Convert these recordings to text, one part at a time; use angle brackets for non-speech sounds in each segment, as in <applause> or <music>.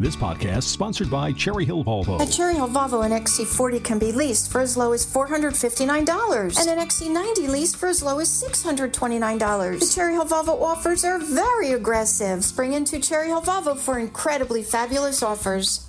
This podcast sponsored by Cherry Hill Volvo. At Cherry Hill Volvo, an XC40 can be leased for as low as $459 and an XC90 leased for as low as $629. The Cherry Hill Volvo offers are very aggressive. Spring into Cherry Hill Volvo for incredibly fabulous offers.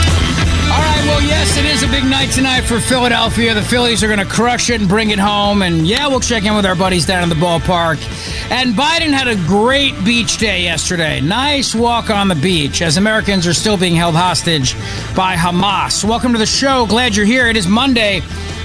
Well, yes, it is a big night tonight for Philadelphia. The Phillies are going to crush it and bring it home. And yeah, we'll check in with our buddies down in the ballpark. And Biden had a great beach day yesterday. Nice walk on the beach as Americans are still being held hostage by Hamas. Welcome to the show. Glad you're here. It is Monday,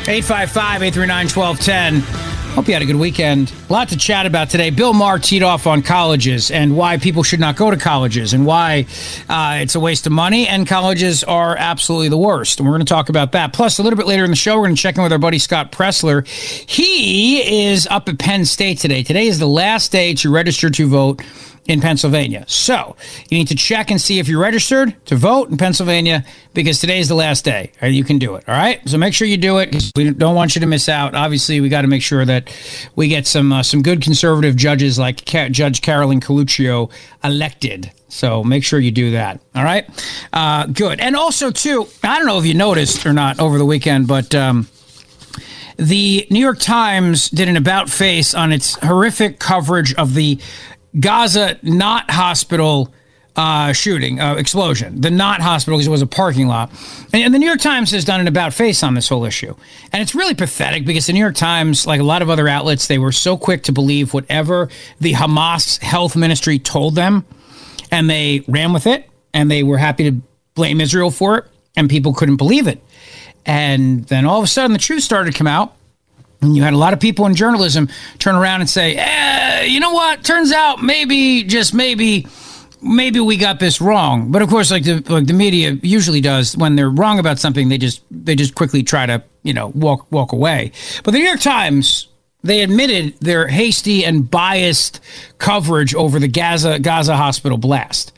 855 839 1210. Hope you had a good weekend. A lot to chat about today. Bill Maher teed off on colleges and why people should not go to colleges and why uh, it's a waste of money and colleges are absolutely the worst. And we're going to talk about that. Plus, a little bit later in the show, we're going to check in with our buddy Scott Pressler. He is up at Penn State today. Today is the last day to register to vote in Pennsylvania. So you need to check and see if you're registered to vote in Pennsylvania because today is the last day. You can do it. All right. So make sure you do it we don't want you to miss out. Obviously, we got to make sure that we get some uh, some good conservative judges like Ca- Judge Carolyn Carluccio elected. So make sure you do that. All right. Uh, good. And also too, I don't know if you noticed or not over the weekend, but. Um, the New York Times did an about face on its horrific coverage of the Gaza not hospital uh, shooting, uh, explosion. The not hospital because it was a parking lot. And, and, the New York Times has done an about face on this whole issue. And it's really pathetic because the New York Times, like a lot of other outlets, they were so quick to believe whatever the Hamas health ministry told them. And they ran with it. And they were happy to blame Israel for it. And people couldn't believe it. And then all of a sudden, the truth started to come out. And you had a lot of people in journalism turn around and say, eh, you know what? Turns out maybe, just maybe, maybe we got this wrong. But of course, like the like the media usually does, when they're wrong about something, they just they just quickly try to you know walk walk away. But the New York Times they admitted their hasty and biased coverage over the Gaza Gaza hospital blast.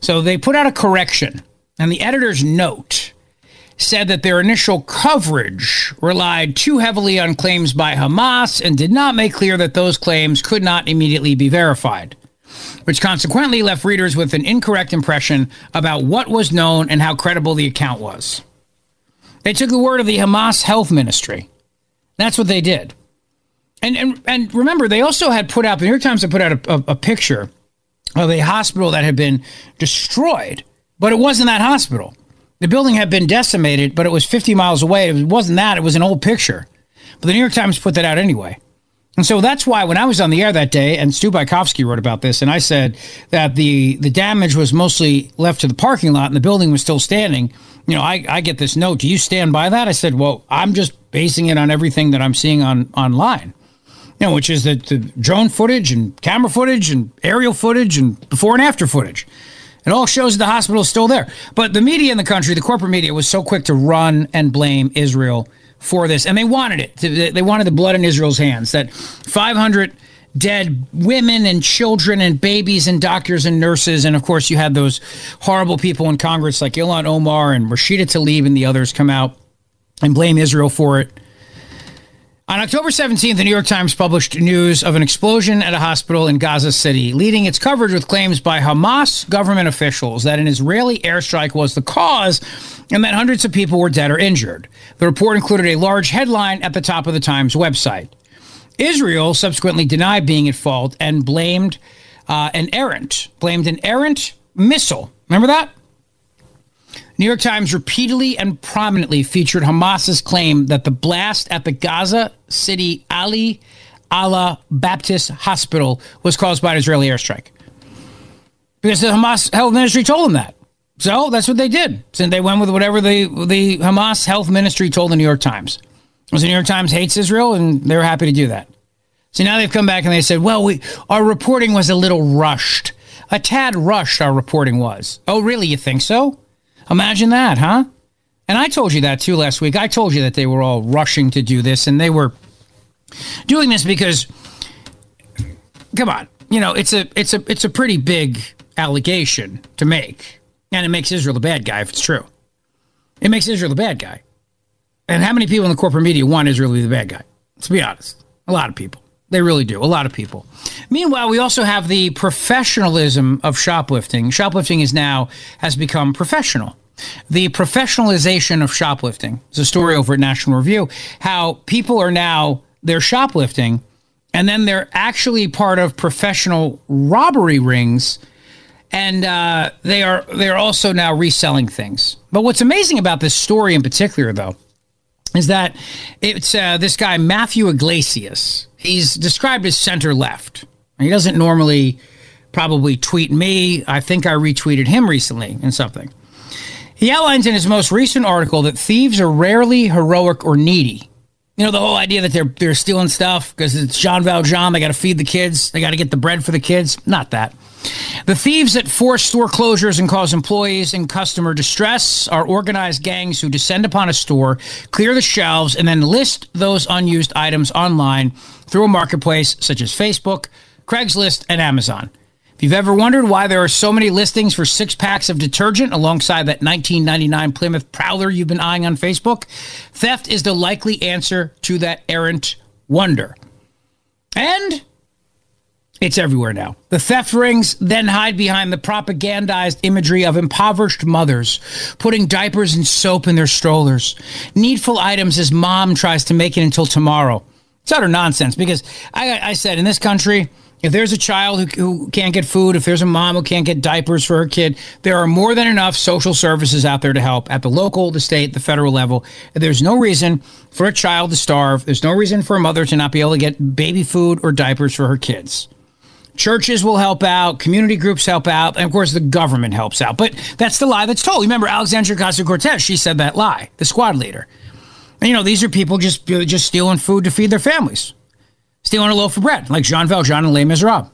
So they put out a correction, and the editor's note said that their initial coverage relied too heavily on claims by Hamas and did not make clear that those claims could not immediately be verified, which consequently left readers with an incorrect impression about what was known and how credible the account was. They took the word of the Hamas health ministry. That's what they did. And, and, and remember, they also had put out, the New York Times had put out a, a, a picture of a hospital that had been destroyed, but it wasn't that hospital. The building had been decimated, but it was 50 miles away. It wasn't that, it was an old picture. But the New York Times put that out anyway. And so that's why when I was on the air that day, and Stu Bykofsky wrote about this, and I said that the, the damage was mostly left to the parking lot and the building was still standing. You know, I, I get this note. Do you stand by that? I said, well, I'm just basing it on everything that I'm seeing on online. You know, which is the, the drone footage and camera footage and aerial footage and before and after footage. It all shows the hospital is still there. But the media in the country, the corporate media, was so quick to run and blame Israel for this. And they wanted it. They wanted the blood in Israel's hands. That 500 dead women and children and babies and doctors and nurses. And of course, you had those horrible people in Congress like Ilhan Omar and Rashida Tlaib and the others come out and blame Israel for it. On October 17th, the New York Times published news of an explosion at a hospital in Gaza City, leading its coverage with claims by Hamas government officials that an Israeli airstrike was the cause and that hundreds of people were dead or injured. The report included a large headline at the top of the Times website. Israel subsequently denied being at fault and blamed uh, an errant, blamed an errant missile. Remember that? New York Times repeatedly and prominently featured Hamas's claim that the blast at the Gaza City Ali Allah Baptist Hospital was caused by an Israeli airstrike. Because the Hamas health ministry told them that. So that's what they did. So they went with whatever the, the Hamas health ministry told the New York Times. Because the New York Times hates Israel and they're happy to do that. So now they've come back and they said, well, we, our reporting was a little rushed. A tad rushed, our reporting was. Oh, really? You think so? Imagine that, huh? And I told you that too last week. I told you that they were all rushing to do this and they were doing this because come on, you know, it's a it's a it's a pretty big allegation to make. And it makes Israel the bad guy if it's true. It makes Israel the bad guy. And how many people in the corporate media want Israel to be the bad guy? Let's be honest. A lot of people. They really do. A lot of people. Meanwhile, we also have the professionalism of shoplifting. Shoplifting is now has become professional. The professionalization of shoplifting is a story over at National Review. How people are now they're shoplifting, and then they're actually part of professional robbery rings, and uh, they are they are also now reselling things. But what's amazing about this story in particular, though, is that it's uh, this guy Matthew Yglesias. He's described as center left. He doesn't normally probably tweet me. I think I retweeted him recently in something. He outlines in his most recent article that thieves are rarely heroic or needy. You know the whole idea that they're they're stealing stuff because it's Jean Valjean. They got to feed the kids. They got to get the bread for the kids. Not that. The thieves that force store closures and cause employees and customer distress are organized gangs who descend upon a store, clear the shelves, and then list those unused items online through a marketplace such as Facebook, Craigslist, and Amazon. If you've ever wondered why there are so many listings for six packs of detergent alongside that 1999 Plymouth Prowler you've been eyeing on Facebook, theft is the likely answer to that errant wonder. And it's everywhere now. The theft rings then hide behind the propagandized imagery of impoverished mothers putting diapers and soap in their strollers, needful items as mom tries to make it until tomorrow. It's utter nonsense because I, I said in this country, if there's a child who, who can't get food, if there's a mom who can't get diapers for her kid, there are more than enough social services out there to help at the local, the state, the federal level. There's no reason for a child to starve. There's no reason for a mother to not be able to get baby food or diapers for her kids. Churches will help out, community groups help out, and of course the government helps out. But that's the lie that's told. Remember Alexandria Ocasio Cortez? She said that lie. The squad leader. And you know these are people just just stealing food to feed their families, stealing a loaf of bread, like Jean Valjean and Les Miserables.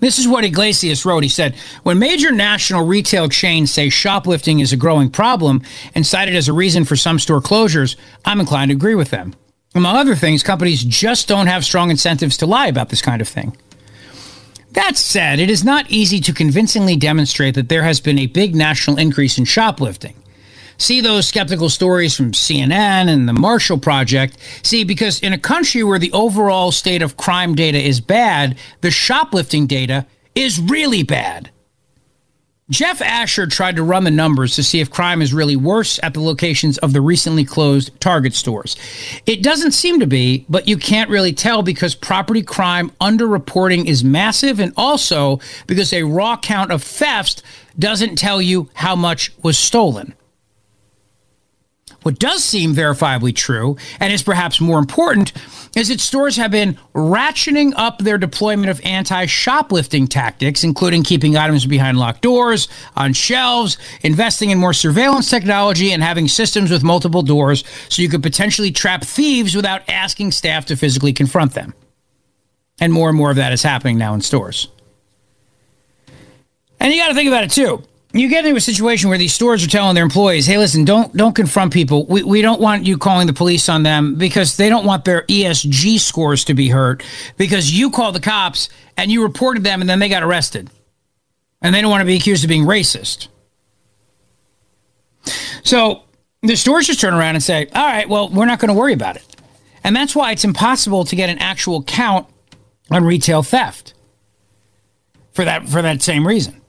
This is what Yglesias wrote. He said, When major national retail chains say shoplifting is a growing problem and cite it as a reason for some store closures, I'm inclined to agree with them. Among other things, companies just don't have strong incentives to lie about this kind of thing. That said, it is not easy to convincingly demonstrate that there has been a big national increase in shoplifting. See those skeptical stories from CNN and the Marshall Project. See, because in a country where the overall state of crime data is bad, the shoplifting data is really bad. Jeff Asher tried to run the numbers to see if crime is really worse at the locations of the recently closed Target stores. It doesn't seem to be, but you can't really tell because property crime underreporting is massive and also because a raw count of thefts doesn't tell you how much was stolen. What does seem verifiably true, and is perhaps more important, is that stores have been ratcheting up their deployment of anti shoplifting tactics, including keeping items behind locked doors, on shelves, investing in more surveillance technology, and having systems with multiple doors so you could potentially trap thieves without asking staff to physically confront them. And more and more of that is happening now in stores. And you got to think about it too you get into a situation where these stores are telling their employees, "Hey, listen, don't don't confront people. We we don't want you calling the police on them because they don't want their ESG scores to be hurt because you called the cops and you reported them and then they got arrested, and they don't want to be accused of being racist." So the stores just turn around and say, "All right, well, we're not going to worry about it," and that's why it's impossible to get an actual count on retail theft for that for that same reason.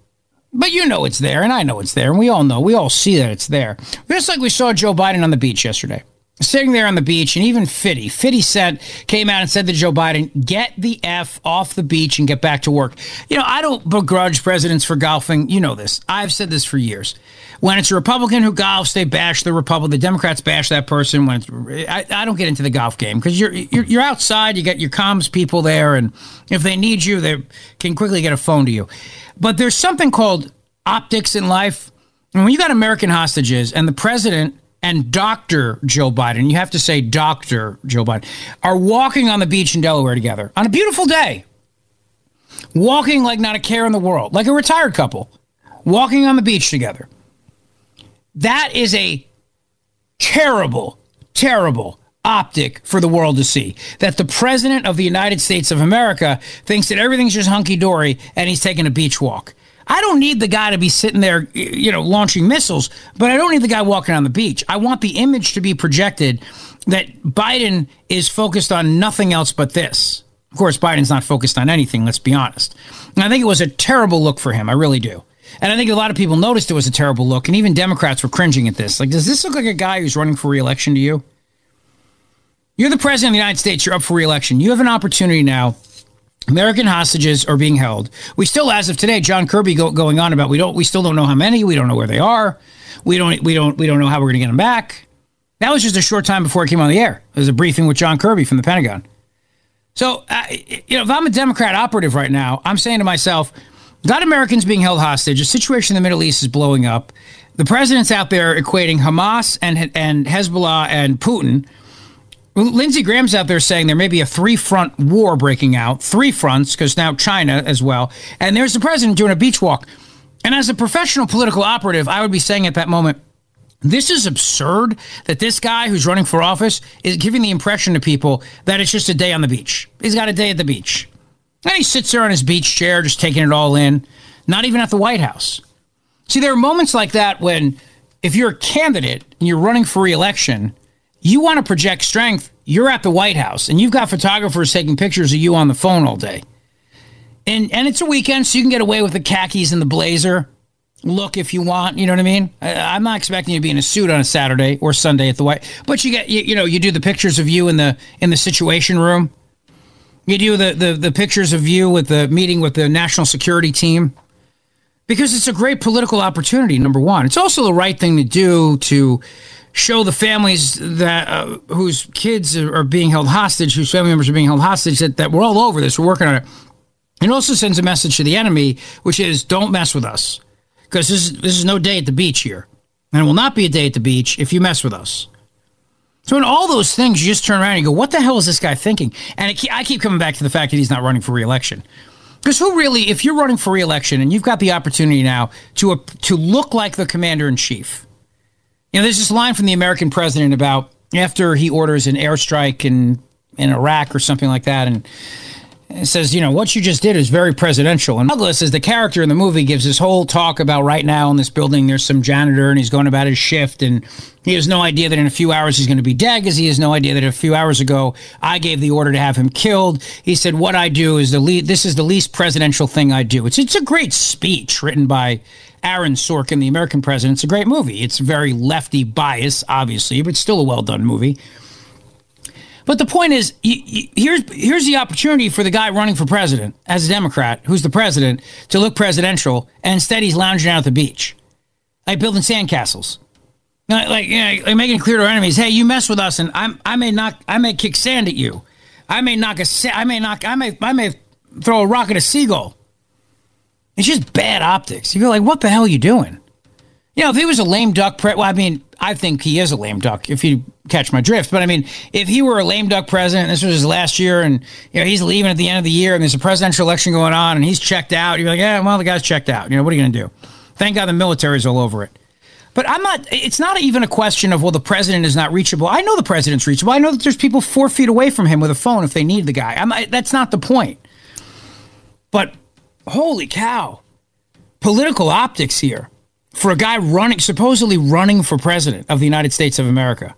But you know it's there, and I know it's there, and we all know. We all see that it's there. Just like we saw Joe Biden on the beach yesterday. Sitting there on the beach, and even Fitty, Fitty said, came out and said to Joe Biden, get the F off the beach and get back to work. You know, I don't begrudge presidents for golfing. You know this. I've said this for years. When it's a Republican who golfs, they bash the Republican. The Democrats bash that person. When I, I don't get into the golf game because you're, you're you're outside. You got your comms people there, and if they need you, they can quickly get a phone to you. But there's something called optics in life. And when you got American hostages and the president and Dr. Joe Biden, you have to say Dr. Joe Biden, are walking on the beach in Delaware together on a beautiful day. Walking like not a care in the world, like a retired couple, walking on the beach together. That is a terrible, terrible optic for the world to see. That the president of the United States of America thinks that everything's just hunky dory and he's taking a beach walk. I don't need the guy to be sitting there, you know, launching missiles, but I don't need the guy walking on the beach. I want the image to be projected that Biden is focused on nothing else but this. Of course, Biden's not focused on anything, let's be honest. And I think it was a terrible look for him. I really do. And I think a lot of people noticed it was a terrible look, and even Democrats were cringing at this. Like, does this look like a guy who's running for reelection to you? You're the president of the United States, you're up for reelection. You have an opportunity now American hostages are being held. We still, as of today, John Kirby go, going on about we don't, we still don't know how many. We don't know where they are. We don't, we don't, we don't know how we're going to get them back. That was just a short time before it came on the air. It was a briefing with John Kirby from the Pentagon. So, uh, you know, if I'm a Democrat operative right now, I'm saying to myself, got Americans being held hostage. A situation in the Middle East is blowing up. The president's out there equating Hamas and and Hezbollah and Putin Lindsey Graham's out there saying there may be a three front war breaking out, three fronts, because now China as well. And there's the president doing a beach walk. And as a professional political operative, I would be saying at that moment, this is absurd that this guy who's running for office is giving the impression to people that it's just a day on the beach. He's got a day at the beach. And he sits there on his beach chair, just taking it all in, not even at the White House. See, there are moments like that when, if you're a candidate and you're running for reelection, you want to project strength, you're at the White House and you've got photographers taking pictures of you on the phone all day. And and it's a weekend, so you can get away with the khakis and the blazer look if you want. You know what I mean? I, am not expecting you to be in a suit on a Saturday or Sunday at the White, but you get you, you know you do the pictures of you in the in the Situation Room. You do the, the the pictures of you with the meeting with the national security team because it's a great political opportunity. Number one, it's also the right thing to do to show the families that uh, whose kids are being held hostage, whose family members are being held hostage, that, that we're all over this. We're working on it. It also sends a message to the enemy, which is don't mess with us. Because this, is, this is no day at the beach here. And it will not be a day at the beach if you mess with us. So in all those things, you just turn around and you go, what the hell is this guy thinking? And it, I keep coming back to the fact that he's not running for reelection. Because who really, if you're running for reelection and you've got the opportunity now to, to look like the commander in chief, you know, there's this line from the American president about after he orders an airstrike in in Iraq or something like that, and says, you know, what you just did is very presidential. And Douglas, as the character in the movie, gives this whole talk about right now in this building, there's some janitor and he's going about his shift, and he has no idea that in a few hours he's going to be dead, because he has no idea that a few hours ago I gave the order to have him killed. He said, "What I do is the lead. This is the least presidential thing I do." It's it's a great speech written by Aaron Sorkin, the American president. It's a great movie. It's very lefty bias, obviously, but it's still a well done movie. But the point is, here's here's the opportunity for the guy running for president as a Democrat, who's the president, to look presidential, and instead he's lounging out at the beach, like building sandcastles, like you know, like making clear to our enemies, hey, you mess with us, and I'm I may knock, I may kick sand at you, I may knock a, I may knock, I may I may throw a rock at a seagull. It's just bad optics. You feel like, what the hell are you doing? You know, if he was a lame duck, pre- well, I mean, I think he is a lame duck if you catch my drift. But I mean, if he were a lame duck president, this was his last year, and you know he's leaving at the end of the year, and there's a presidential election going on, and he's checked out, you're like, yeah, well, the guy's checked out. You know, what are you going to do? Thank God the military's all over it. But I'm not. It's not even a question of well, the president is not reachable. I know the president's reachable. I know that there's people four feet away from him with a phone if they need the guy. I'm, that's not the point. But holy cow, political optics here for a guy running, supposedly running for president of the United States of America,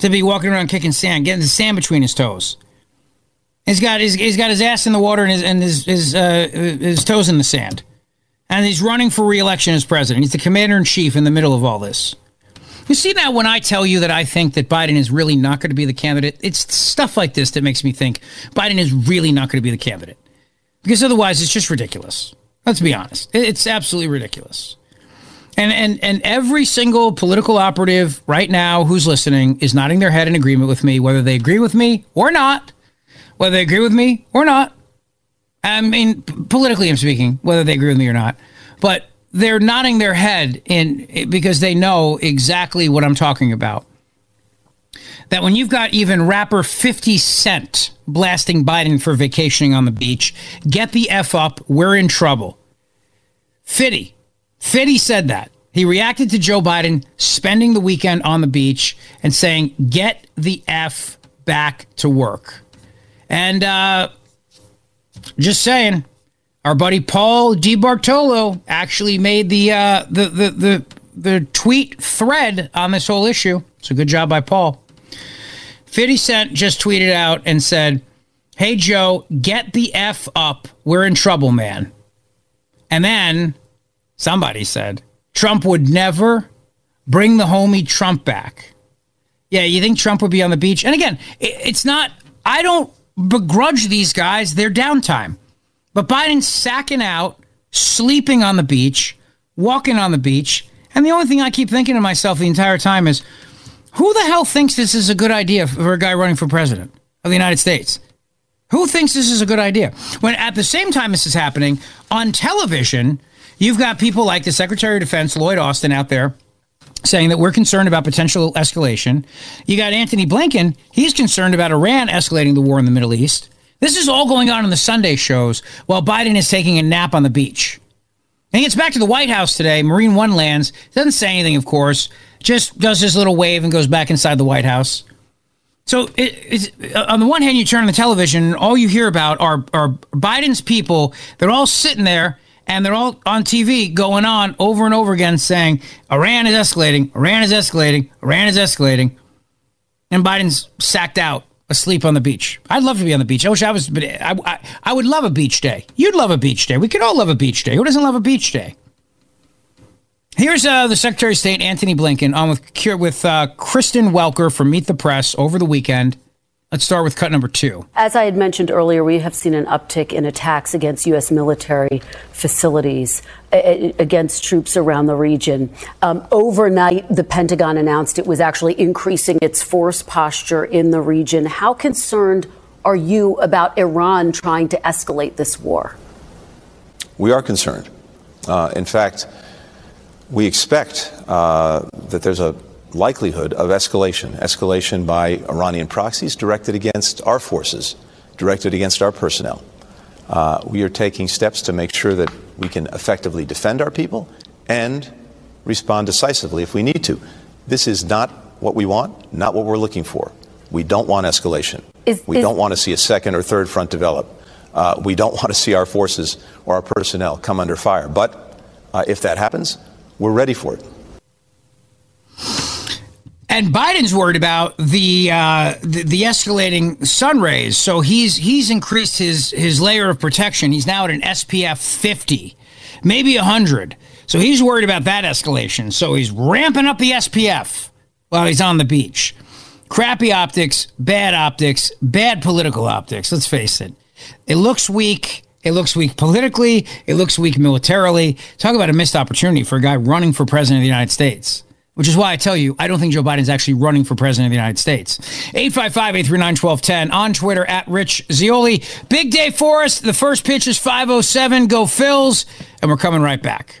to be walking around kicking sand, getting the sand between his toes. He's got his, he's got his ass in the water and his and his his, uh, his toes in the sand, and he's running for reelection as president. He's the commander in chief in the middle of all this. You see now, when I tell you that I think that Biden is really not going to be the candidate, it's stuff like this that makes me think Biden is really not going to be the candidate. Because otherwise, it's just ridiculous. Let's be honest. It's absolutely ridiculous. And, and, and every single political operative right now who's listening is nodding their head in agreement with me, whether they agree with me or not, whether they agree with me or not. I mean, politically, I'm speaking, whether they agree with me or not. But they're nodding their head in because they know exactly what I'm talking about. That when you've got even rapper 50 Cent blasting Biden for vacationing on the beach, get the F up, we're in trouble. Fitty, Fitty said that. He reacted to Joe Biden spending the weekend on the beach and saying, get the F back to work. And uh, just saying, our buddy Paul DeBartolo actually made the uh, the, the the the tweet thread on this whole issue. A good job by Paul. 50 Cent just tweeted out and said, Hey Joe, get the F up. We're in trouble, man. And then somebody said, Trump would never bring the homie Trump back. Yeah, you think Trump would be on the beach? And again, it's not, I don't begrudge these guys their downtime. But Biden's sacking out, sleeping on the beach, walking on the beach. And the only thing I keep thinking to myself the entire time is who the hell thinks this is a good idea for a guy running for president of the United States? Who thinks this is a good idea? When at the same time this is happening on television, you've got people like the Secretary of Defense, Lloyd Austin, out there saying that we're concerned about potential escalation. You got Antony Blinken, he's concerned about Iran escalating the war in the Middle East. This is all going on in the Sunday shows while Biden is taking a nap on the beach. And he gets back to the White House today. Marine One lands, doesn't say anything, of course, just does his little wave and goes back inside the White House. So, it, uh, on the one hand, you turn on the television, all you hear about are, are Biden's people. They're all sitting there and they're all on TV going on over and over again saying, Iran is escalating, Iran is escalating, Iran is escalating. And Biden's sacked out asleep on the beach. I'd love to be on the beach. I wish I was, but I, I, I would love a beach day. You'd love a beach day. We could all love a beach day. Who doesn't love a beach day? Here's uh, the Secretary of State, Antony Blinken, on with, with uh, Kristen Welker from Meet the Press over the weekend. Let's start with cut number two. As I had mentioned earlier, we have seen an uptick in attacks against U.S. military facilities, against troops around the region. Um, overnight, the Pentagon announced it was actually increasing its force posture in the region. How concerned are you about Iran trying to escalate this war? We are concerned. Uh, in fact, we expect uh, that there's a likelihood of escalation, escalation by Iranian proxies directed against our forces, directed against our personnel. Uh, we are taking steps to make sure that we can effectively defend our people and respond decisively if we need to. This is not what we want, not what we're looking for. We don't want escalation. Is, we is, don't want to see a second or third front develop. Uh, we don't want to see our forces or our personnel come under fire. But uh, if that happens, we're ready for it. And Biden's worried about the, uh, the, the escalating sun rays, so he's he's increased his his layer of protection. He's now at an SPF 50, maybe 100. So he's worried about that escalation. So he's ramping up the SPF while he's on the beach. Crappy optics, bad optics, bad political optics. Let's face it. It looks weak. It looks weak politically. It looks weak militarily. Talk about a missed opportunity for a guy running for president of the United States which is why I tell you, I don't think Joe Biden's actually running for president of the United States. 855 839 1210 on Twitter at Rich Zeoli. Big day for us. The first pitch is 507. Go Phils. And we're coming right back.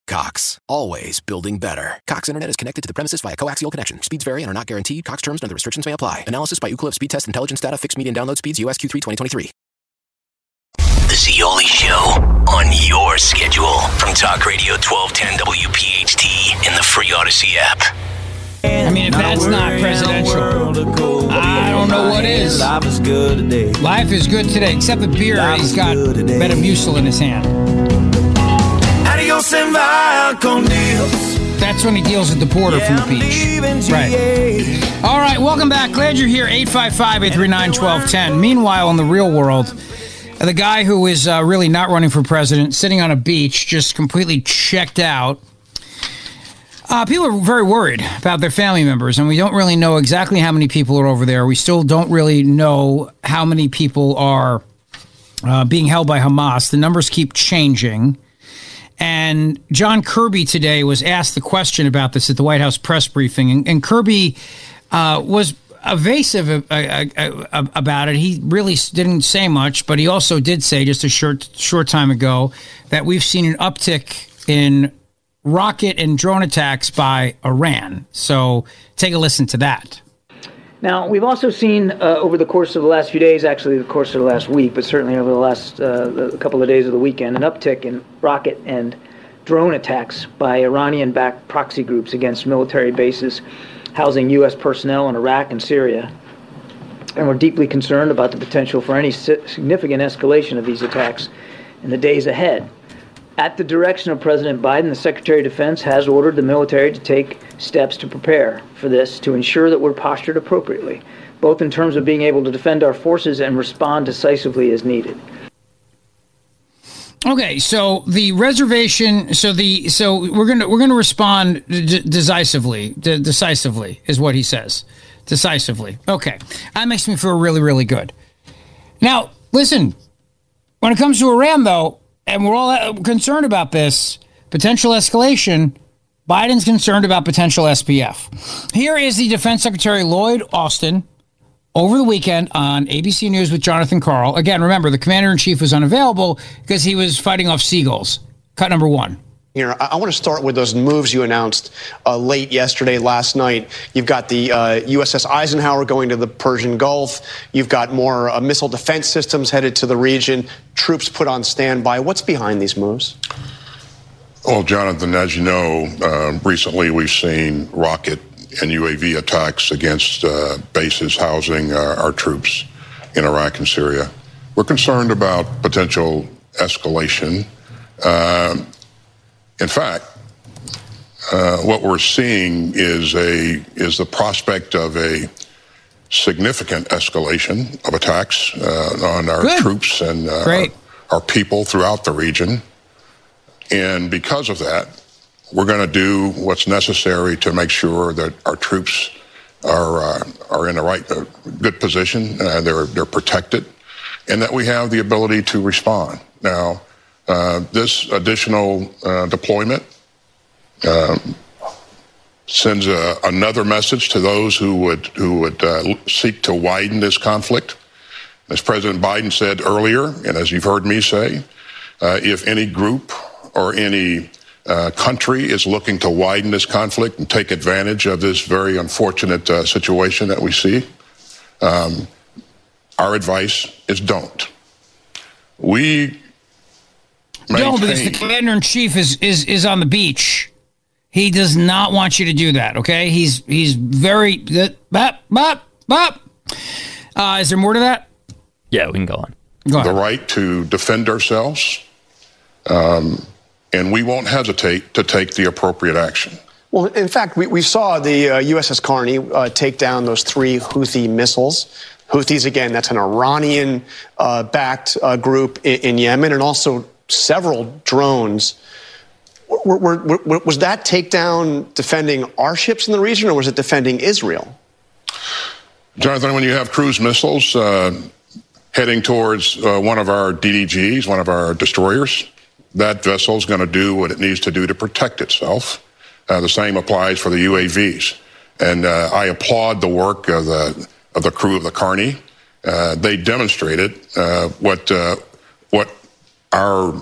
Cox, always building better. Cox Internet is connected to the premises via coaxial connection. Speeds vary and are not guaranteed. Cox terms and other restrictions may apply. Analysis by Ookla Speed Test Intelligence Data. Fixed median download speeds. USQ3 2023. The Zeoli Show on your schedule from Talk Radio 1210 WPHT in the free Audacy app. I mean, if that's not presidential, I don't know what is. Life is good today. Life is good today, except the beer. He's got Metamucil in his hand. That's when he deals with the border from the beach. Right. All right, welcome back. Glad you're here. 855 839 1210. Meanwhile, in the real world, the guy who is uh, really not running for president, sitting on a beach, just completely checked out. Uh, people are very worried about their family members, and we don't really know exactly how many people are over there. We still don't really know how many people are uh, being held by Hamas. The numbers keep changing. And John Kirby today was asked the question about this at the White House press briefing, and, and Kirby uh, was evasive uh, uh, uh, about it. He really didn't say much, but he also did say just a short short time ago that we've seen an uptick in rocket and drone attacks by Iran. So take a listen to that. Now, we've also seen uh, over the course of the last few days, actually the course of the last week, but certainly over the last uh, couple of days of the weekend, an uptick in rocket and drone attacks by Iranian backed proxy groups against military bases housing U.S. personnel in Iraq and Syria. And we're deeply concerned about the potential for any significant escalation of these attacks in the days ahead. At the direction of President Biden, the Secretary of Defense has ordered the military to take steps to prepare for this to ensure that we're postured appropriately, both in terms of being able to defend our forces and respond decisively as needed. Okay, so the reservation, so the so we're gonna we're gonna respond d- decisively. D- decisively is what he says. Decisively. Okay, that makes me feel really really good. Now, listen, when it comes to Iran, though, and we're all uh, concerned about this potential escalation. Biden's concerned about potential SPF. Here is the Defense Secretary Lloyd Austin over the weekend on ABC News with Jonathan Karl. Again, remember, the commander in chief was unavailable because he was fighting off seagulls. Cut number one. Here, I want to start with those moves you announced uh, late yesterday, last night. You've got the uh, USS Eisenhower going to the Persian Gulf. You've got more uh, missile defense systems headed to the region. Troops put on standby. What's behind these moves? Well, Jonathan, as you know, uh, recently we've seen rocket and UAV attacks against uh, bases housing uh, our troops in Iraq and Syria. We're concerned about potential escalation. Um, in fact, uh, what we're seeing is a is the prospect of a significant escalation of attacks uh, on our Good. troops and uh, our, our people throughout the region. And because of that, we're going to do what's necessary to make sure that our troops are uh, are in the right uh, good position, uh, they're they're protected, and that we have the ability to respond. Now, this additional uh, deployment um, sends a, another message to those who would who would uh, seek to widen this conflict. As President Biden said earlier, and as you've heard me say, uh, if any group or any uh, country is looking to widen this conflict and take advantage of this very unfortunate uh, situation that we see, um, our advice is don't. We No, because the commander in chief is, is is on the beach. He does not want you to do that. Okay, he's he's very that bop bop bop. Uh, is there more to that? Yeah, we can go on. the right to defend ourselves, um, and we won't hesitate to take the appropriate action. Well, in fact, we, we saw the uh, USS Carney uh, take down those three Houthi missiles. Houthis, again, that's an Iranian uh, backed uh, group in, in Yemen, and also several drones. Were, were, were, was that takedown defending our ships in the region, or was it defending Israel? Jonathan, when you have cruise missiles uh, heading towards uh, one of our DDGs, one of our destroyers, that vessel is going to do what it needs to do to protect itself. Uh, the same applies for the UAVs. And uh, I applaud the work of the, of the crew of the Carney. Uh, they demonstrated uh, what, what our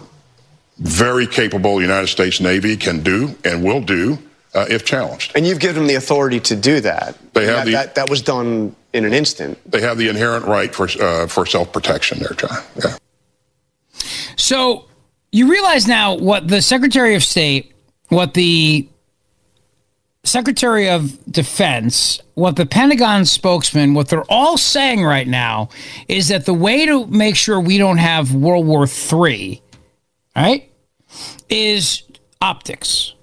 very capable United States Navy can do and will do uh, if challenged. And you've given them the authority to do that. They have that, the, that, that was done in an instant. They have the inherent right for uh, for self protection there, John. Yeah. So you realize now what the Secretary of State, what the Secretary of Defense, what the Pentagon spokesman, what they're all saying right now is that the way to make sure we don't have World War III, right, is optics.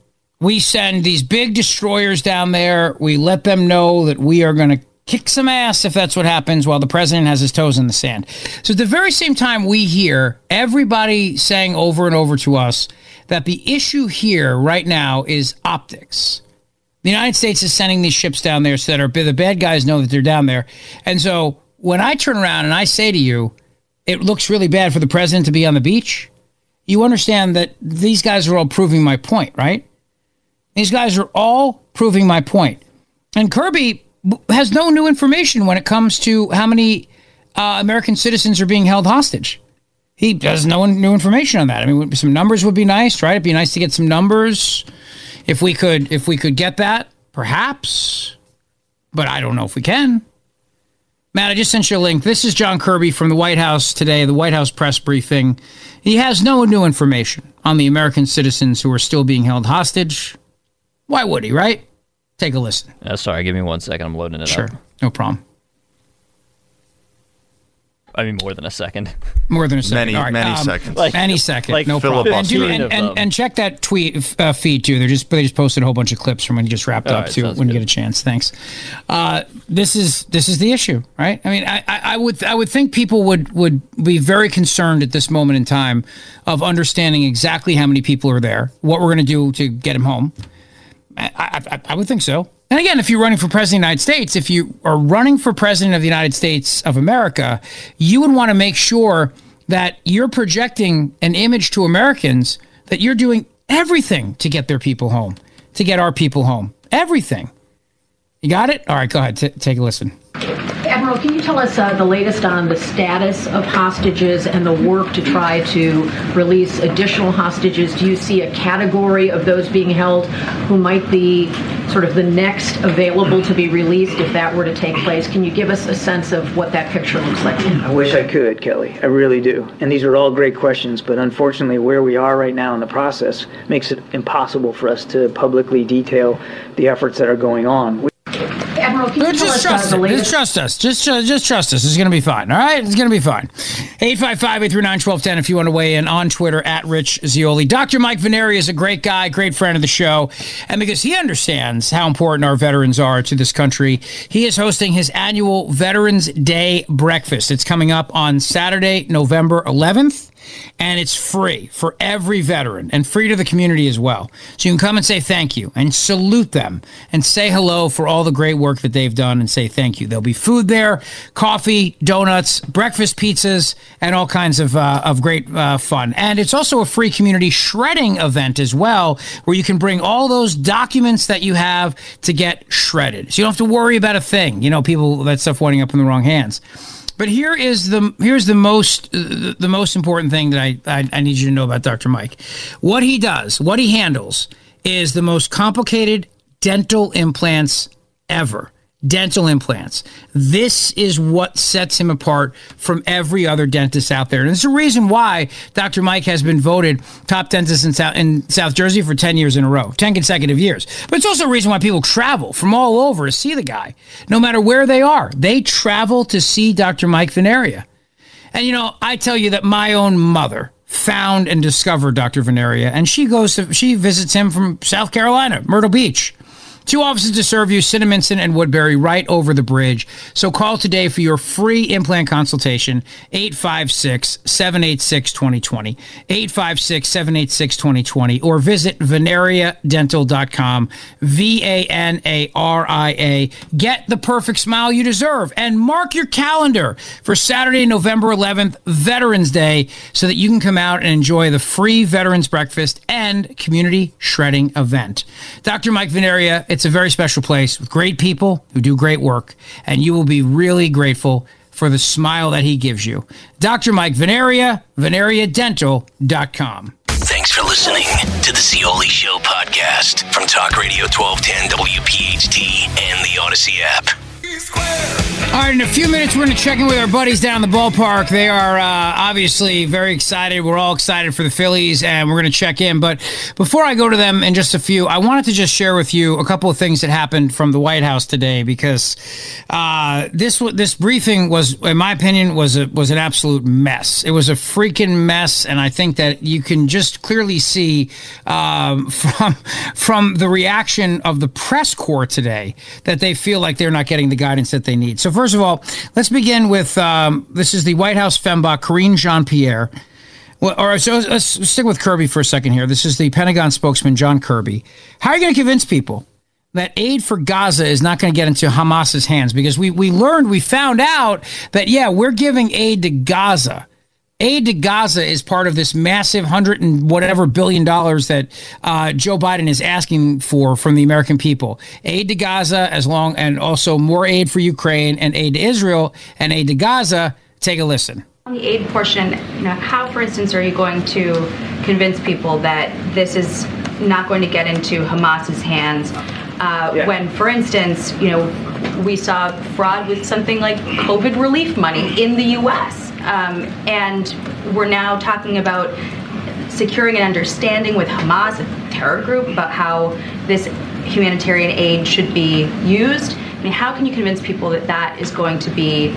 We send these big destroyers down there. We let them know that we are going to kick some ass if that's what happens while the president has his toes in the sand. So at the very same time, we hear everybody saying over and over to us that the issue here right now is optics. The United States is sending these ships down there so that our, the bad guys know that they're down there. And so when I turn around and I say to you, it looks really bad for the president to be on the beach, you understand that these guys are all proving my point, right? These guys are all proving my point. And Kirby has no new information when it comes to how many uh, American citizens are being held hostage. He has no new information on that. I mean, some numbers would be nice, right? It'd be nice to get some numbers if we could if we could get that, perhaps. But I don't know if we can. Matt, I just sent you a link. This is John Kirby from the White House today, the White House press briefing. He has no new information on the American citizens who are still being held hostage. Why would he, right? Take a listen. Uh, sorry, give me one second. I'm loading it sure. up. Sure, no problem. I mean, more than a second. More than a second. Many, right. many um, seconds. Like, any second. Like no problem. And, do, and, and, and, check that tweet uh, feed too. They just they just posted a whole bunch of clips from when you just wrapped All up right, too. When good. you get a chance. Thanks. Uh, this is this is the issue, right? I mean, I, I, I would I would think people would would be very concerned at this moment in time of understanding exactly how many people are there, what we're going to do to get them home. I, I, I would think so. And again, if you're running for president of the United States, if you are running for president of the United States of America, you would want to make sure that you're projecting an image to Americans that you're doing everything to get their people home, to get our people home. Everything. You got it? All right, go ahead. T- take a listen. Admiral, can you tell us uh, the latest on the status of hostages and the work to try to release additional hostages? Do you see a category of those being held who might be sort of the next available to be released if that were to take place? Can you give us a sense of what that picture looks like? I wish I could, Kelly. I really do. And these are all great questions, but unfortunately, where we are right now in the process makes it impossible for us to publicly detail the efforts that are going on. We- Can you tell just us trust us. Just trust us. Just, just trust us. It's going to be fine. All right? It's going to be fine. 855-839-1210 if you want to weigh in on Twitter at Rich Zeoli. Dr. Mike Veneri is a great guy, great friend of the show. And because he understands how important our veterans are to this country, he is hosting his annual Veterans Day breakfast. It's coming up on Saturday, November 11th and it's free for every veteran and free to the community as well. So you can come and say thank you and salute them and say hello for all the great work that they've done and say thank you. There'll be food there, coffee, donuts, breakfast pizzas, and all kinds of, uh, of great uh, fun. And it's also a free community shredding event as well, where you can bring all those documents that you have to get shredded. So you don't have to worry about a thing. You know, people, that stuff winding up in the wrong hands. But here is the here's the most the, the most important thing that I, I I need you to know about Dr. Mike. What he does, what he handles, is the most complicated dental implants ever. Dental implants. This is what sets him apart from every other dentist out there. And it's the reason why Dr. Mike has been voted top dentist in South, in South Jersey for 10 years in a row, 10 consecutive years. But it's also a reason why people travel from all over to see the guy, no matter where they are. They travel to see Dr. Mike Vanaria. And, you know, I tell you that my own mother found and discovered Dr. Vanaria, and she goes to, she visits him from South Carolina, Myrtle Beach. Two offices to serve you, Cinnaminson and Woodbury, right over the bridge. So call today for your free implant consultation, 856 786 2020, 856 786 2020, or visit vanariadental.com, V A N A R I A. Get the perfect smile you deserve and mark your calendar for Saturday, November 11th, Veterans Day, so that you can come out and enjoy the free Veterans Breakfast and community shredding event. Dr. Mike Vanaria, it's a very special place with great people who do great work, and you will be really grateful for the smile that he gives you. Dr. Mike Vanaria, vanariadental.com. Thanks for listening to the Zeoli Show podcast from Talk Radio 1210 WPHT and the Audacy app. All right, in a few minutes, we're going to check in with our buddies down in the ballpark. They are uh, obviously very excited. We're all excited for the Phillies, and we're going to check in. But before I go to them in just a few, I wanted to just share with you a couple of things that happened from the White House today because uh, this this briefing was, in my opinion, was a, was an absolute mess. It was a freaking mess, and I think that you can just clearly see um, <laughs> from from the reaction of the press corps today that they feel like they're not getting the guidance that they need. So first of all, let's begin with um, this is the White House Fembot, Karine Jean Pierre. Well, all right, so let's stick with Kirby for a second here. This is the Pentagon spokesman, John Kirby. How are you going to convince people that aid for Gaza is not going to get into Hamas's hands? Because we, we learned, we found out that, yeah, we're giving aid to Gaza. Aid to Gaza is part of this massive hundred and whatever billion dollars that uh, Joe Biden is asking for from the American people. Aid to Gaza, as long and also more aid for Ukraine and aid to Israel and aid to Gaza. Take a listen. On the aid portion, you know, how, for instance, are you going to convince people that this is not going to get into Hamas's hands? Uh, Yeah. When, for instance, you know, we saw fraud with something like COVID relief money in the U.S. Um, and we're now talking about securing an understanding with Hamas, a terror group, about how this humanitarian aid should be used. I mean, how can you convince people that that is going to be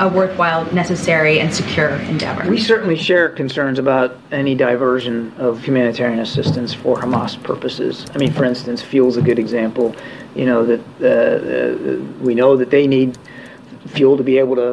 a worthwhile, necessary, and secure endeavor? We certainly share concerns about any diversion of humanitarian assistance for Hamas purposes. I mean, for instance, fuel's a good example. You know that uh, uh, we know that they need fuel to be able to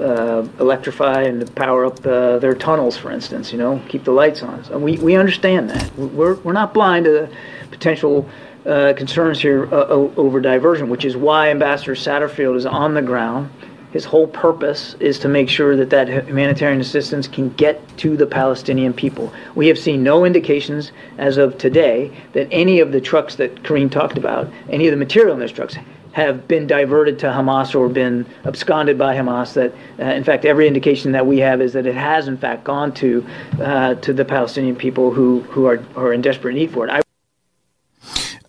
uh, electrify and to power up uh, their tunnels, for instance. You know, keep the lights on. So we we understand that. We're we're not blind to the potential. Uh, concerns here uh, over diversion, which is why Ambassador Satterfield is on the ground his whole purpose is to make sure that that humanitarian assistance can get to the Palestinian people. We have seen no indications as of today that any of the trucks that Kareem talked about, any of the material in those trucks, have been diverted to Hamas or been absconded by Hamas. That, uh, in fact, every indication that we have is that it has, in fact, gone to uh, to the Palestinian people who who are, are in desperate need for it. I,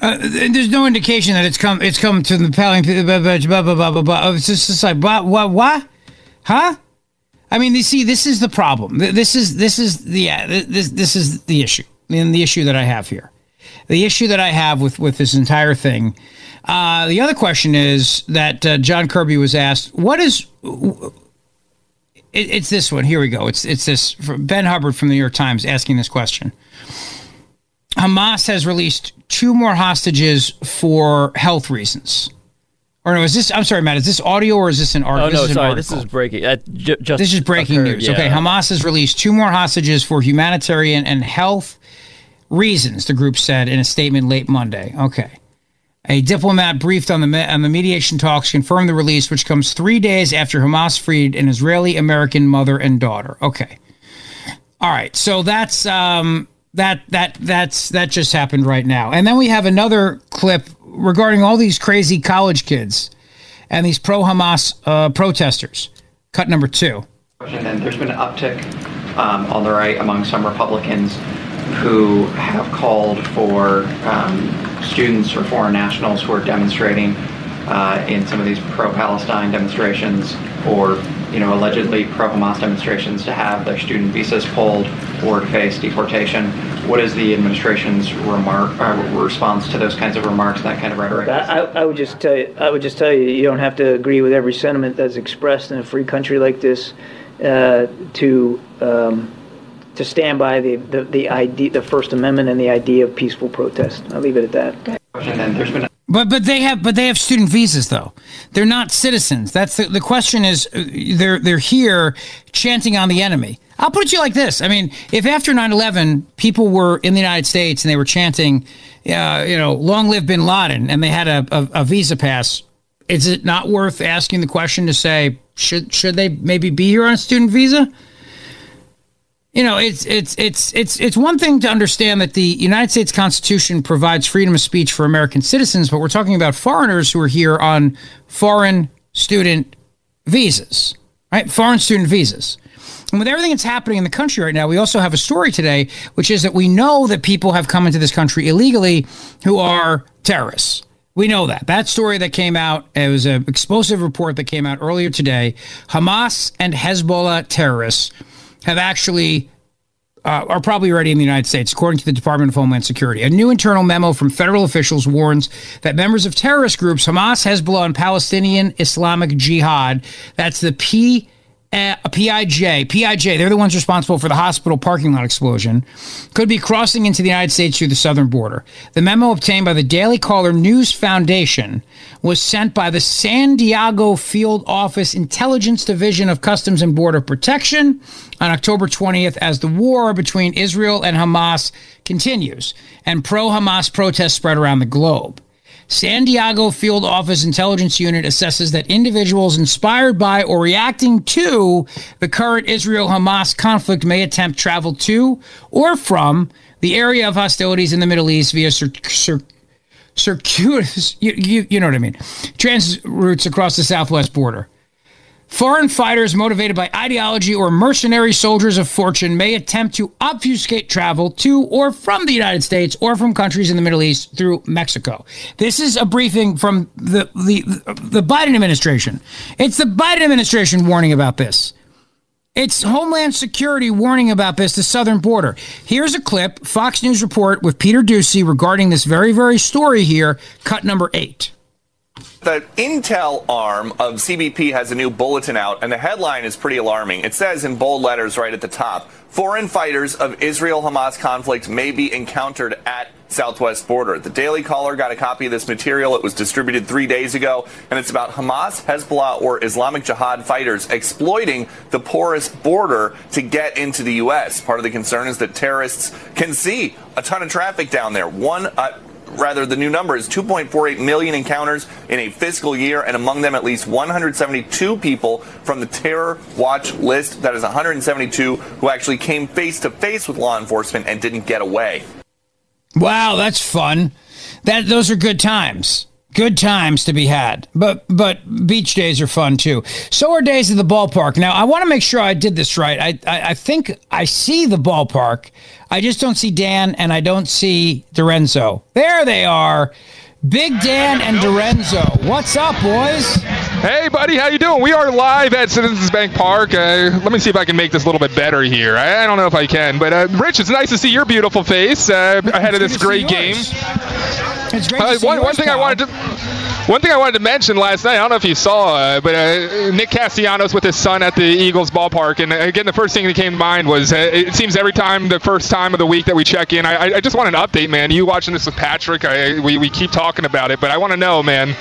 Uh, there's no indication that it's come. It's come to the Palin. Blah, blah, blah, blah, blah. It's just, like what, what, what, huh? I mean, you see, this is the problem. This is this is the yeah, this this is the issue, and the issue that I have here, the issue that I have with with this entire thing. Uh, the other question is that uh, John Kirby was asked, "What is?" It, it's this one. Here we go. It's it's this Ben Hubbard from the New York Times asking this question. Hamas has released two more hostages for health reasons. Or no, is this? I'm sorry, Matt. Is this audio or is this an article? Oh no, this is sorry. This is breaking. Uh, just This is breaking occurred, news. yeah. Okay, Hamas has released two more hostages for humanitarian and health reasons. The group said in a statement late Monday. Okay. A diplomat briefed on the me- on the mediation talks confirmed the release, which comes three days after Hamas freed an Israeli American mother and daughter. Okay. All right. So that's um, that that that's that just happened right now, and then we have another clip regarding all these crazy college kids and these pro Hamas uh, protesters. Cut number two. And then there's been an uptick um, on the right among some Republicans who have called for um, students or foreign nationals who are demonstrating uh, in some of these pro-Palestine demonstrations or, you know, allegedly pro-Hamas demonstrations to have their student visas pulled or to face deportation. What is the administration's remark uh, response to those kinds of remarks, that kind of rhetoric? I, I would just tell you, I would just tell you, you don't have to agree with every sentiment that's expressed in a free country like this uh, to um, to stand by the the, the idea, the First Amendment, and the idea of peaceful protest. I'll leave it at that. But but they have but they have student visas though. They're not citizens. That's the, the question is uh, they're they're here chanting on the enemy. I'll put it to you like this. I mean, if after 9/11 people were in the United States and they were chanting uh, you know, long live bin Laden and they had a, a, a visa pass, is it not worth asking the question to say should should they maybe be here on a student visa? You know, it's it's it's it's it's one thing to understand that the United States Constitution provides freedom of speech for American citizens, but we're talking about foreigners who are here on foreign student visas, right? Foreign student visas. And with everything that's happening in the country right now, we also have a story today, which is that we know that people have come into this country illegally who are terrorists. We know that. That story that came out, it was an explosive report that came out earlier today. Hamas and Hezbollah terrorists have actually uh, are probably already in the United States, according to the Department of Homeland Security. A new internal memo from federal officials warns that members of terrorist groups Hamas, Hezbollah, and Palestinian Islamic Jihad, that's the P. Uh, PIJ, PIJ, they're the ones responsible for the hospital parking lot explosion, could be crossing into the United States through the southern border. The memo obtained by the Daily Caller News Foundation was sent by the San Diego Field Office Intelligence Division of Customs and Border Protection on October 20th as the war between Israel and Hamas continues and pro Hamas protests spread around the globe. San Diego Field Office Intelligence Unit assesses that individuals inspired by or reacting to the current Israel Hamas conflict may attempt travel to or from the area of hostilities in the Middle East via cir- cir- circuitous, you, you, you know what I mean, trans routes across the southwest border. Foreign fighters motivated by ideology or mercenary soldiers of fortune may attempt to obfuscate travel to or from the United States or from countries in the Middle East through Mexico. This is a briefing from the the, the Biden administration. It's the Biden administration warning about this. It's Homeland Security warning about this, the southern border. Here's a clip, Fox News report with Peter Doocy regarding this very, very story here, cut number eight. The Intel arm of CBP has a new bulletin out, and the headline is pretty alarming. It says in bold letters right at the top Foreign fighters of Israel Hamas conflict may be encountered at southwest border. The Daily Caller got a copy of this material. It was distributed three days ago, and it's about Hamas, Hezbollah, or Islamic Jihad fighters exploiting the porous border to get into the U.S. Part of the concern is that terrorists can see a ton of traffic down there. One, uh, rather the new number is 2.48 million encounters in a fiscal year and among them at least 172 people from the terror watch list that is 172 who actually came face to face with law enforcement and didn't get away Wow, that's fun. That those are good times. Good times to be had. But but beach days are fun too. So are days at the ballpark. Now I want to make sure I did this right. I, I I think I see the ballpark. I just don't see Dan and I don't see Dorenzo. There they are. Big Dan and Dorenzo. What's up, boys? Hey, buddy, how you doing? We are live at Citizens Bank Park. Uh, let me see if I can make this a little bit better here. I, I don't know if I can, but uh, Rich, it's nice to see your beautiful face uh, ahead of this great game. It's great Uh, to see one, one thing I wanted to. One thing I wanted to mention last night, I don't know if you saw, uh, but uh, Nick Castellanos with his son at the Eagles ballpark, and uh, again, the first thing that came to mind was uh, it seems every time the first time of the week that we check in, I, I- I just want an update, man. You watching this with Patrick? I, we, we keep talking about it, but I want to know, man.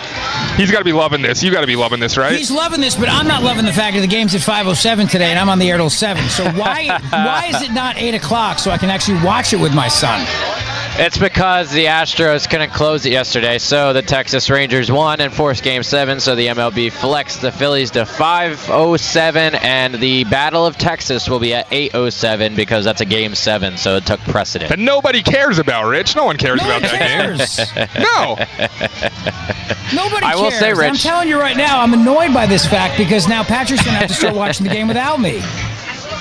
He's got to be loving this. You got to be loving this, right? He's loving this, but I'm not loving the fact that the game's at 5:07 today, and I'm on the air till seven. So why <laughs> why is it not eight o'clock so I can actually watch it with my son? It's because the Astros couldn't close it yesterday, so the Texas Rangers won and forced Game 7, so the MLB flexed the Phillies to 5.07, and the Battle of Texas will be at 8.07 because that's a Game 7, so it took precedent. That nobody cares about, Rich. No one cares about that game. <laughs> no. Nobody I will say, Rich. I'm telling you right now, I'm annoyed by this fact because now Patrick's gonna have to start watching the game without me.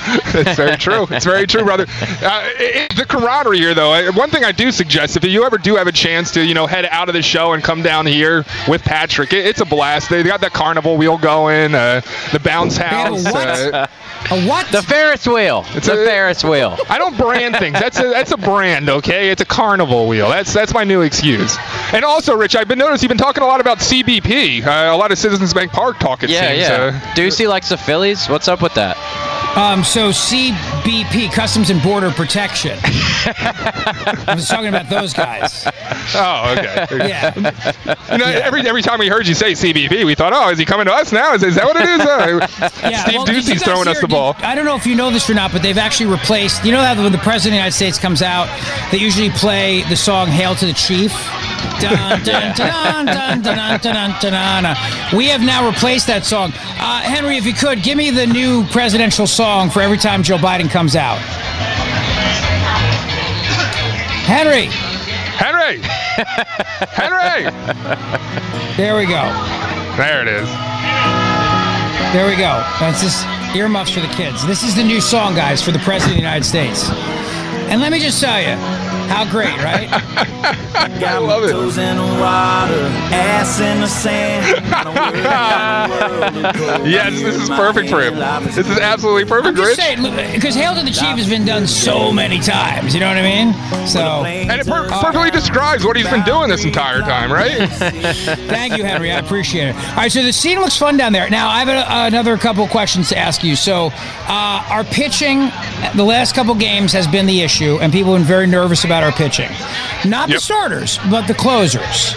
<laughs> it's very true. It's very true, brother. Uh, it, the camaraderie here, though. uh, One thing I do suggest, if you ever do have a chance to, you know, head out of the show and come down here with Patrick, it, it's a blast. They got that carnival wheel going, uh, the bounce house. Uh, a what? The Ferris wheel. It's the a- Ferris wheel. I don't brand things. That's a that's a brand, okay? It's a carnival wheel. That's that's my new excuse. And also, Rich, I've been noticing you've been talking a lot about CBP. Uh, a lot of Citizens Bank Park talk. It Yeah, seems. yeah. Uh, Doocy likes the Phillies. What's up with that? Um, so CBP, Customs and Border Protection. <laughs> I was talking about those guys. Oh, okay. yeah. You know, yeah. every every time we heard you say CBP, we thought, oh, is he coming to us now? Is, is that what it is? Uh, yeah, Steve well, Doocy's throwing us the ball. I don't know if you know this or not, but they've actually replaced. You know how when the president of the United States comes out, they usually play the song "Hail to the Chief." We have now replaced that song. Uh, Henry, if you could, give me the new presidential song for every time Joe Biden comes out. Henry. Henry. <laughs> Henry. There we go. There it is. There we go. That's just earmuffs for the kids. This is the new song, guys, for the President of the United States. And let me just tell you, how great, right? <laughs> I love it. Toes in the water, ass in the sand. <laughs> <laughs> yes, this is perfect for him. This is absolutely perfect, I'm just Rich. saying, because Hail to the Chief has been done so many times. You know what I mean? So, and it per- perfectly describes what he's been doing this entire time, right? Thank you, Henry. I appreciate it. All right, so the scene looks fun down there. Now, I have a, another couple questions to ask you. So, uh, our pitching, the last couple games has been the issue, and people have been very nervous about our pitching. Not the starters, but the closers.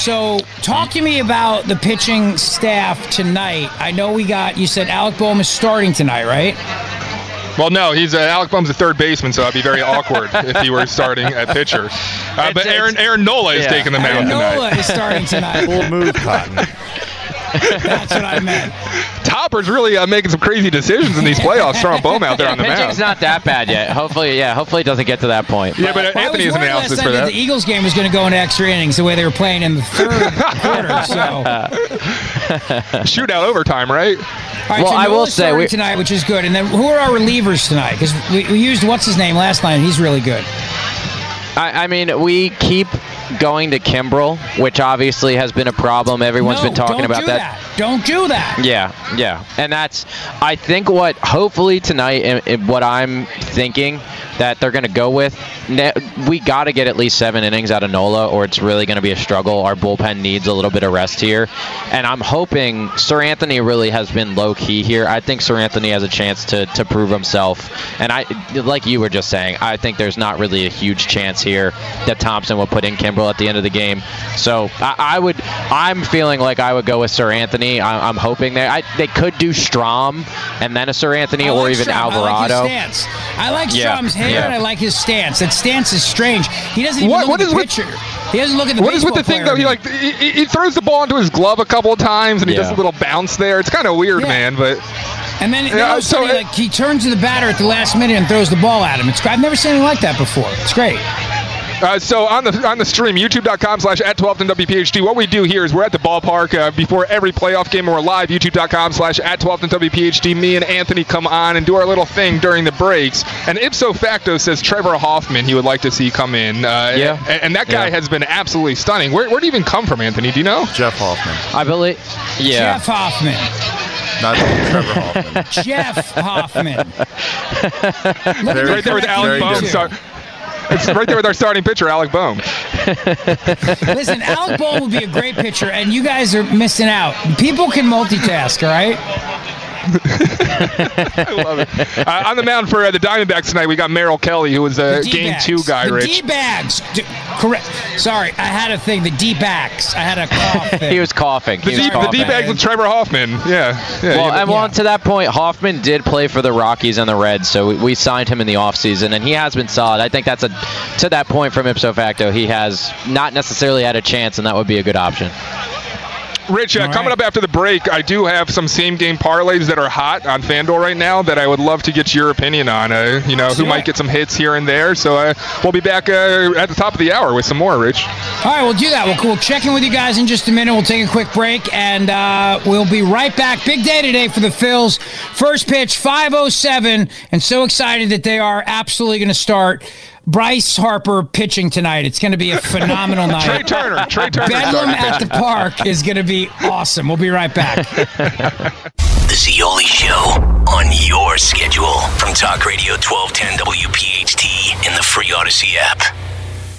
So, talk to me about the pitching staff tonight. I know we got, you said Alec Boehm is starting tonight, right? Well, no, he's uh, Alec Bohm's a third baseman, so I'd be very awkward <laughs> if he were starting at pitcher. Uh, but Aaron Aaron Nola is Yeah. taking the Aaron mound tonight. Nola is starting tonight. Full move, Cotton. <laughs> That's what I meant. Topper's really uh, making some crazy decisions in these playoffs, throwing Bohm out there on the Pitching's mound. not that bad yet. Hopefully, yeah. Hopefully, it doesn't get to that point. Yeah, but Well, Anthony was has an worried analysis last for that. The Eagles game was going to go into extra innings the way they were playing in the third quarter. So, <laughs> Shootout overtime, right? all right, Well, so I will say we- tonight, which is good. And then who are our relievers tonight? Because we, we used what's his name last night. and He's really good. I, I mean, we keep going to Kimbrel, which obviously has been a problem. Everyone's no, been talking about do that. Don't do that. Yeah, yeah, and that's I think what hopefully tonight, and, and what I'm thinking that they're going to go with. We got to get at least seven innings out of Nola, or it's really going to be a struggle. Our bullpen needs a little bit of rest here, and I'm hoping Seranthony really has been low key here. I think Seranthony has a chance to to prove himself, and I like you were just saying, I think there's not really a huge chance here that Thomson will put in Kimbrel at the end of the game. So I, I would, I'm feeling like I would go with Seranthony. I, I'm hoping that I, they could do Strahm and then a Seranthony I or even Strahm. Alvarado. I like his stance. I like Yeah, Strahm's hair yeah. and I like his stance. That stance is strange. He doesn't even What- look what at is the with- pitcher. He doesn't look at the What is with the thing though? He like he, he throws the ball into his glove a couple of times and he does a little bounce there. It's kind of weird, Yeah. man. But And then, then Yeah, all of so he, like he turns to the batter at the last minute and throws the ball at him. It's I've never seen anything like that before. It's great. Uh, so on the on the stream, youtube.com slash at 12 WPHT, what we do here is we're at the ballpark uh, before every playoff game and we're live, youtube.com slash at 12 WPHT. Me and Anthony come on and do our little thing during the breaks. And ipso facto says Trevor Hoffman he would like to see come in. Uh, Yeah. And, and that guy Yeah. has been absolutely stunning. Where, where do you even come from, Anthony? Do you know? Jeff Hoffman. I believe. Yeah. Jeff Hoffman. Not Trevor Hoffman. <laughs> Jeff Hoffman. Let <laughs> me right there with correct Alec very you Bohm. two. Start, it's right there with our starting pitcher, Alec Bohm. <laughs> Listen, Alec Bohm would be a great pitcher, and you guys are missing out. People can multitask, all right? <laughs> I love it. Uh, on the mound for uh, the Diamondbacks tonight, we got Merrill Kelly, who was a The game two guy, the Rich. D-bags. D- correct. Sorry, I had a thing. The D-backs. I had a cough. <laughs> He was coughing. The He was D, the. D-bags with Trevor Hoffman. Yeah. yeah Well, you- and well, to that point, Hoffman did play for the Rockies and the Reds, so we, we signed him in the offseason, and he has been solid. I think that's a to that point from ipso facto, he has not necessarily had a chance, and that would be a good option. Rich, uh, coming right. up after the break, I do have some same game parlays that are hot on FanDuel right now that I would love to get your opinion on. Uh, you know, who Yeah. might get some hits here and there. So uh, we'll be back uh, at the top of the hour with some more, Rich. All right, we'll do that. We'll, we'll check in with you guys in just a minute. We'll take a quick break, and uh, we'll be right back. Big day today for the Phils. First pitch, 5.07, and so excited that they are absolutely going to start. Bryce Harper pitching tonight. It's going to be a phenomenal <laughs> night. Trea Turner. Trea Turner. Bedlam at the park is going to be awesome. We'll be right back. <laughs> The Zeoli Show on your schedule from Talk Radio 1210 WPHT in the free Audacy app.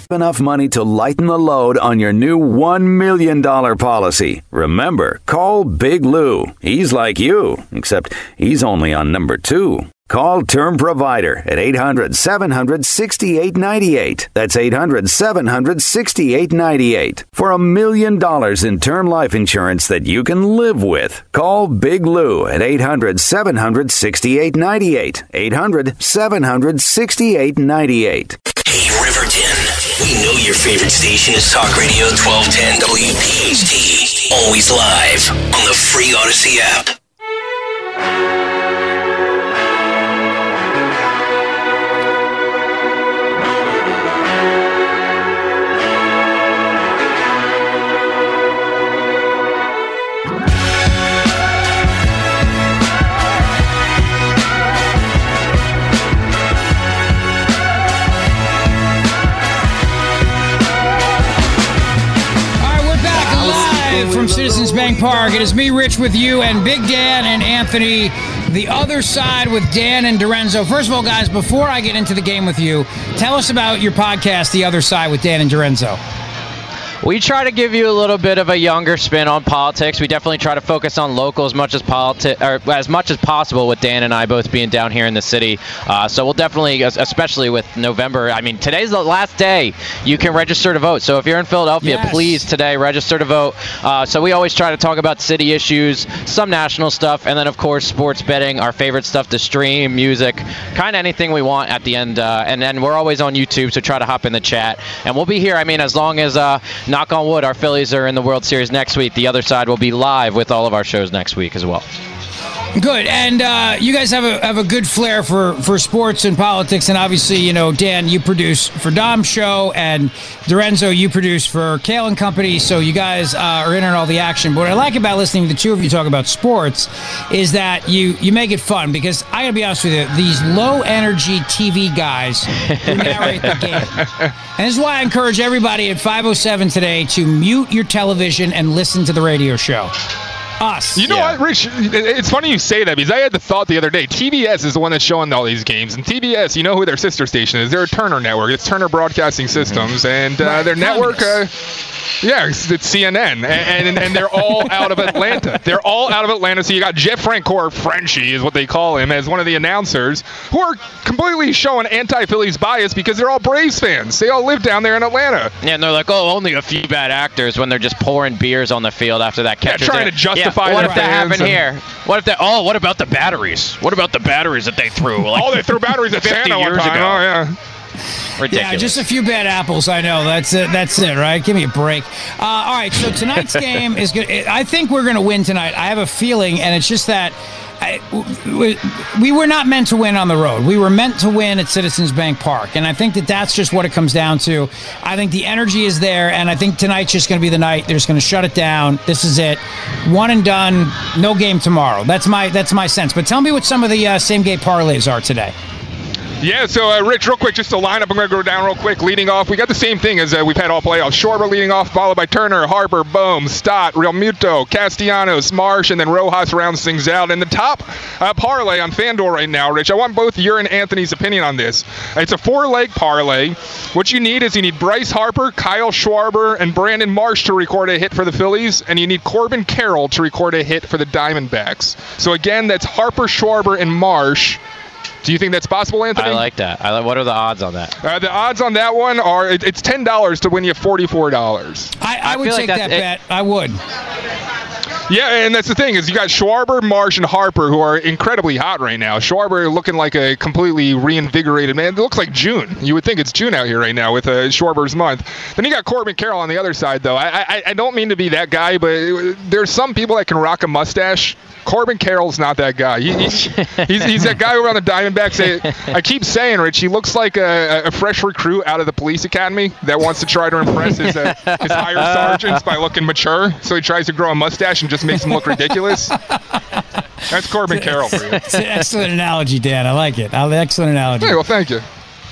Enough money to lighten the load on your new $1 million policy. Remember, call Big Lou. He's like you, except he's only on number two. Call Term Provider at 800 700 6898. That's 800 700 6898. For a million dollars in term life insurance that you can live with. Call Big Lou at 800 700 6898. 800 700 6898. Hey, Riverton. We know your favorite station is Talk Radio 1210 WPHT. Always live on the free Audacy app. Citizens Bank Park. It is me, Rich, with you, and Big Dan and Anthony. The other side with Dan and Dorenzo. First of all, guys, before I get into the game with you, tell us about your podcast, The Other Side with Dan and Dorenzo. We try to give you a little bit of a younger spin on politics. We definitely try to focus on local as much as politi- or as much as possible. With Dan and I both being down here in the city, uh, so we'll definitely, especially with November. I mean, today's the last day you can register to vote. So if you're in Philadelphia, Yes. please today register to vote. Uh, so we always try to talk about city issues, some national stuff, and then of course sports betting, our favorite stuff to stream, music, kind of anything we want at the end. Uh, and then we're always on YouTube, so try to hop in the chat, and we'll be here. I mean, as long as uh, knock on wood, our Phillies are in the World Series next week. The other side will be live with all of our shows next week as well. Good, and uh, you guys have a have a good flair for for sports and politics, and obviously, you know, Dan, you produce for Dom's show, and Dorenzo, you produce for Kale and Company, so you guys uh, are in on all the action. But what I like about listening to the two of you talk about sports is that you you make it fun because I gotta be honest with you, these low energy TV guys who narrate the game. <laughs> And this is why I encourage everybody at 507 today to mute your television and listen to the radio show. Us. You know what, Rich? It's funny you say that because I had the thought the other day. TBS is the one that's showing all these games, and TBS, you know who their sister station is? They're a Turner network. It's Turner Broadcasting Systems, and uh, their network. Uh, yeah, it's, it's CNN, and, and and they're all out of Atlanta. They're all out of Atlanta. So you got Jeff Francoeur, Frenchie is what they call him, as one of the announcers, who are completely showing anti-Phillies bias because they're all Braves fans. They all live down there in Atlanta. Yeah, and they're like, oh, only a few bad actors when they're just pouring beers on the field after that Yeah, catcher. trying to justify What their if that happened here? What if that? Oh, what about the batteries? What about the batteries that they threw? Like, oh, they threw batteries at 50 Santa one years time. ago. Oh yeah. Ridiculous. Yeah, just a few bad apples. I know. That's it. That's it, right? Give me a break. Uh, all right. So tonight's <laughs> game is good. I think we're going to win tonight. I have a feeling, and it's just that. I, we, we were not meant to win on the road. We were meant to win at Citizens Bank Park, and I think that that's just what it comes down to. I think the energy is there, and I think tonight's just going to be the night. They're just going to shut it down. This is it, one and done. No game tomorrow. That's my that's my sense. But tell me what some of the uh, same game parlays are today. Yeah, so uh, Rich, real quick, just to line up, I'm going to go down real quick. Leading off, we got the same thing as uh, we've had all playoffs. Schwarber leading off, followed by Turner, Harper, Bohm, Stott, Realmuto, Castellanos, Marsh, and then Rojas rounds things out. And the top uh, parlay on FanDuel right now, Rich, I want both your and Anthony's opinion on this. It's a four-leg parlay. What you need is you need Bryce Harper, Kyle Schwarber, and Brandon Marsh to record a hit for the Phillies, and you need Corbin Carroll to record a hit for the Diamondbacks. So again, that's Harper, Schwarber, and Marsh. Do you think that's possible, Anthony? I like that. I like, what are the odds on that? Uh, the odds on that one are it, it's ten dollars to win you forty four dollars. I, I, I would feel like take that that's- bet. I would. Yeah, and that's the thing is you got Schwarber, Marsh, and Harper who are incredibly hot right now. Schwarber looking like a completely reinvigorated man. It looks like June. You would think it's June out here right now with uh, Schwarber's month. Then you got Corbin Carroll on the other side though. I, I I don't mean to be that guy, but there's some people that can rock a mustache. Corbin Carroll's not that guy. He, he- <laughs> he's, he's that guy over on the Diamondbacks. I, I keep saying, Rich, he looks like a, a fresh recruit out of the police academy that wants to try to impress his, uh, his higher sergeants by looking mature. So he tries to grow a mustache and just makes him look ridiculous. <laughs> That's Corbin Carroll for you. It's an excellent analogy, Dan. I like it. Excellent analogy. Hey, well, thank you.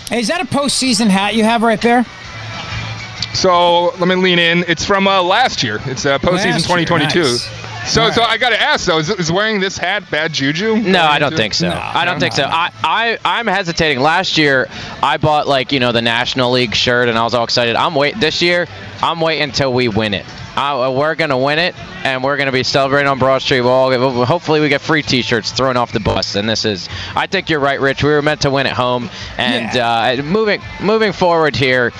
Hey, is that a postseason hat you have right there? So let me lean in. It's from uh, last year. It's uh, postseason Last year, 2022. nice. So, All so. I got to ask though: is, is wearing this hat bad juju? No, I don't think so. into- I don't think so. I, I, I'm hesitating. Last year, I bought like you know the National League shirt, and I was all excited. I'm wait this year. I'm waiting until we win it. Uh, we're going to win it, and we're going to be celebrating on Broad Street. Well, hopefully, we get free T-shirts thrown off the bus. And this is, I think you're right, Rich. We were meant to win at home, and uh, moving moving forward here,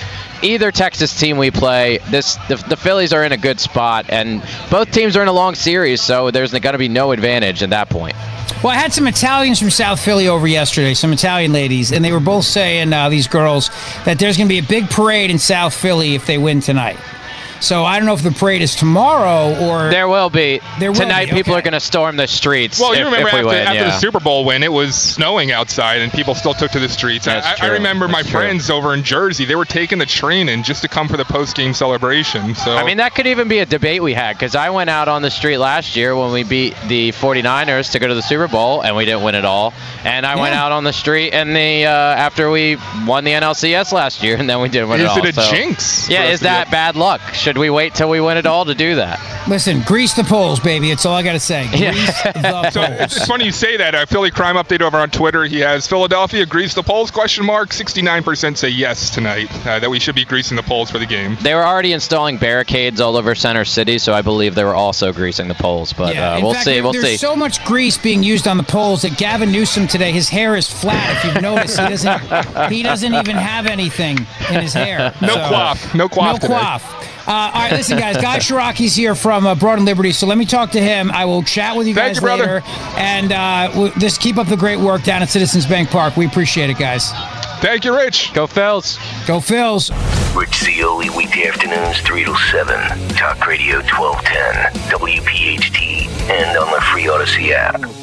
either Texas team we play, this the, the Phillies are in a good spot, and both teams are in a long series, so there's going to be no advantage at that point. Well, I had some Italians from South Philly over yesterday, some Italian ladies, and they were both saying, uh, these girls, that there's going to be a big parade in South Philly if they win tonight. So I don't know if the parade is tomorrow or there will be. There will tonight. be, People okay. are going to storm the streets. Well, if, you remember if we after, win, after yeah. the Super Bowl win, it was snowing outside, and people still took to the streets. I, That's I- I true. remember my true. friends over in Jersey; they were taking the train in just to come for the post-game celebration. So I mean, that could even be a debate we had because I went out on the street last year when we beat the 49ers to go to the Super Bowl and we didn't win it all. And I went out on the street and the uh, after we won the NLCS last year <laughs> and then we didn't win Is it all. it a so- jinx Yeah, is that bad luck? Should we wait till we win it all to do that? Listen, grease the poles, baby. It's all I got to say. Grease the <laughs> So poles. it's, it's funny you say that. Uh, Philly crime update over on Twitter. He has Philadelphia grease the poles? Question mark. Sixty-nine percent say yes tonight. Uh, that we should be greasing the poles for the game. They were already installing barricades all over Center City, so I believe they were also greasing the poles. But Yeah, uh, we'll fact, see. We'll there's see. so much grease being used on the poles that Gavin Newsom today, his hair is flat. If you've noticed, he doesn't. He doesn't even have anything in his hair. No quaff. No quaff No today. quaff. Uh, all right, listen, guys. Guy Ciarrocchi's here from uh, Broad and Liberty, so let me talk to him. I will chat with you Thank guys you, brother. later, and uh, we'll just keep up the great work down at Citizens Bank Park. We appreciate it, guys. Thank you, Rich. Go Phils. Go Phils. Rich Zeoli, weekday afternoons 3 to 7. Talk Radio 1210, WPHT, and on the free Audacy app.